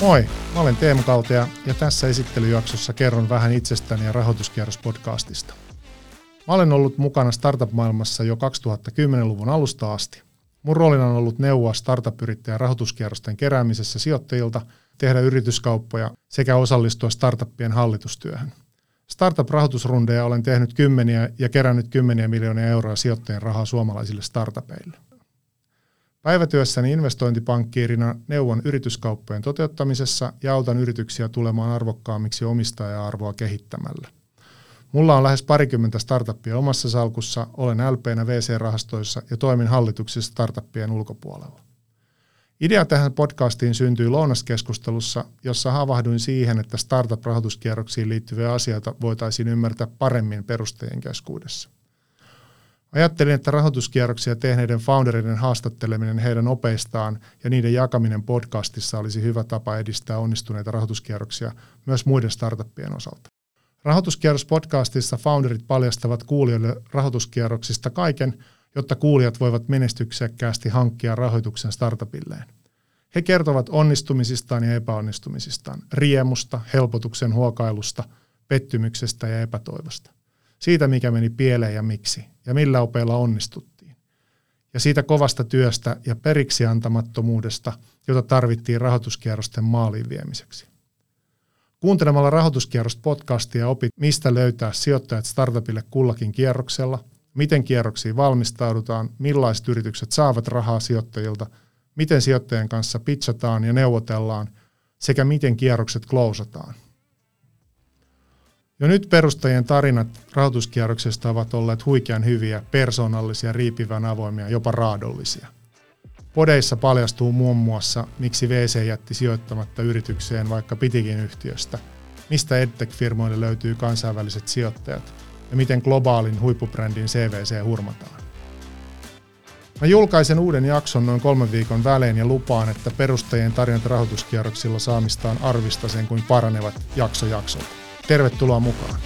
Moi, mä olen Teemu Kaltea ja tässä esittelyjaksossa kerron vähän itsestäni ja rahoituskierrospodcastista. Mä olen ollut mukana startup-maailmassa jo 2010-luvun alusta asti. Mun roolina on ollut neuvoa startup-yrittäjän rahoituskierrosten keräämisessä sijoittajilta, tehdä yrityskauppoja sekä osallistua startuppien hallitustyöhön. Startup-rahoitusrundeja olen tehnyt kymmeniä ja kerännyt kymmeniä miljoonia euroa sijoittajien rahaa suomalaisille startupeille. Päivätyössäni investointipankkiirina neuvon yrityskauppojen toteuttamisessa ja autan yrityksiä tulemaan arvokkaammiksi omistaja-arvoa kehittämällä. Mulla on lähes parikymmentä startuppia omassa salkussa, olen LPnä VC-rahastoissa ja toimin hallituksessa startuppien ulkopuolella. Idea tähän podcastiin syntyi lounaskeskustelussa, jossa havahduin siihen, että startup-rahoituskierroksiin liittyviä asioita voitaisiin ymmärtää paremmin perustajien keskuudessa. Ajattelin, että rahoituskierroksia tehneiden founderiden haastatteleminen heidän opeistaan ja niiden jakaminen podcastissa olisi hyvä tapa edistää onnistuneita rahoituskierroksia myös muiden startuppien osalta. Rahoituskierros-podcastissa founderit paljastavat kuulijoille rahoituskierroksista kaiken, jotta kuulijat voivat menestyksekkäästi hankkia rahoituksen startupilleen. He kertovat onnistumisistaan ja epäonnistumisistaan, riemusta, helpotuksen huokailusta, pettymyksestä ja epätoivosta. Siitä, mikä meni pieleen ja miksi, ja millä opeilla onnistuttiin. Ja siitä kovasta työstä ja periksi antamattomuudesta, jota tarvittiin rahoituskierrosten maaliin viemiseksi. Kuuntelemalla rahoituskierrosta podcastia opit, mistä löytää sijoittajat startupille kullakin kierroksella, miten kierroksiin valmistaudutaan, millaiset yritykset saavat rahaa sijoittajilta, miten sijoittajien kanssa pitchataan ja neuvotellaan sekä miten kierrokset klousataan – jo nyt perustajien tarinat rahoituskierroksesta ovat olleet huikean hyviä, persoonallisia, riipivän avoimia, jopa raadollisia. Podeissa paljastuu muun muassa, miksi VC jätti sijoittamatta yritykseen vaikka pitikin yhtiöstä, mistä EdTech-firmoille löytyy kansainväliset sijoittajat ja miten globaalin huippubrändin CVC hurmataan. Mä julkaisen uuden jakson noin kolmen viikon välein ja lupaan, että perustajien tarinat rahoituskierroksilla saamistaan arvista sen kuin paranevat jakso jaksolta. Tervetuloa mukaan.